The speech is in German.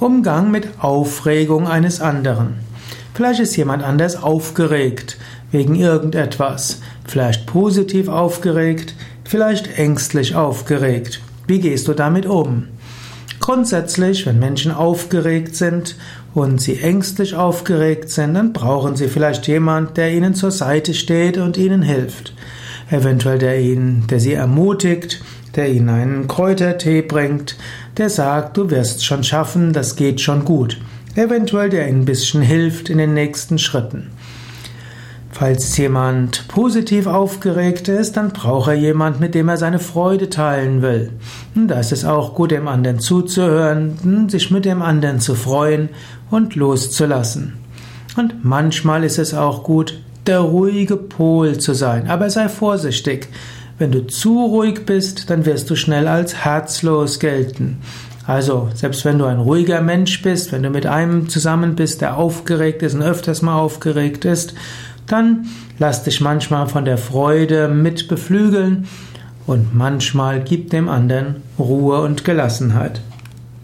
Umgang mit Aufregung eines anderen. Vielleicht ist jemand anders aufgeregt wegen irgendetwas, vielleicht positiv aufgeregt, vielleicht ängstlich aufgeregt. Wie gehst du damit um? Grundsätzlich, wenn Menschen aufgeregt sind und sie ängstlich aufgeregt sind, dann brauchen sie vielleicht jemand, der ihnen zur Seite steht und ihnen hilft. Eventuell der ihnen, der sie ermutigt, der ihnen einen Kräutertee bringt, der sagt, du wirst schon schaffen, das geht schon gut. Eventuell der ihnen ein bisschen hilft in den nächsten Schritten. Falls jemand positiv aufgeregt ist, dann braucht er jemand, mit dem er seine Freude teilen will. Da ist es auch gut, dem anderen zuzuhören, sich mit dem anderen zu freuen und loszulassen. Und manchmal ist es auch gut, der ruhige Pol zu sein. Aber sei vorsichtig. Wenn du zu ruhig bist, dann wirst du schnell als herzlos gelten. Also, selbst wenn du ein ruhiger Mensch bist, wenn du mit einem zusammen bist, der aufgeregt ist und öfters mal aufgeregt ist, dann lass dich manchmal von der Freude mit beflügeln und manchmal gib dem anderen Ruhe und Gelassenheit.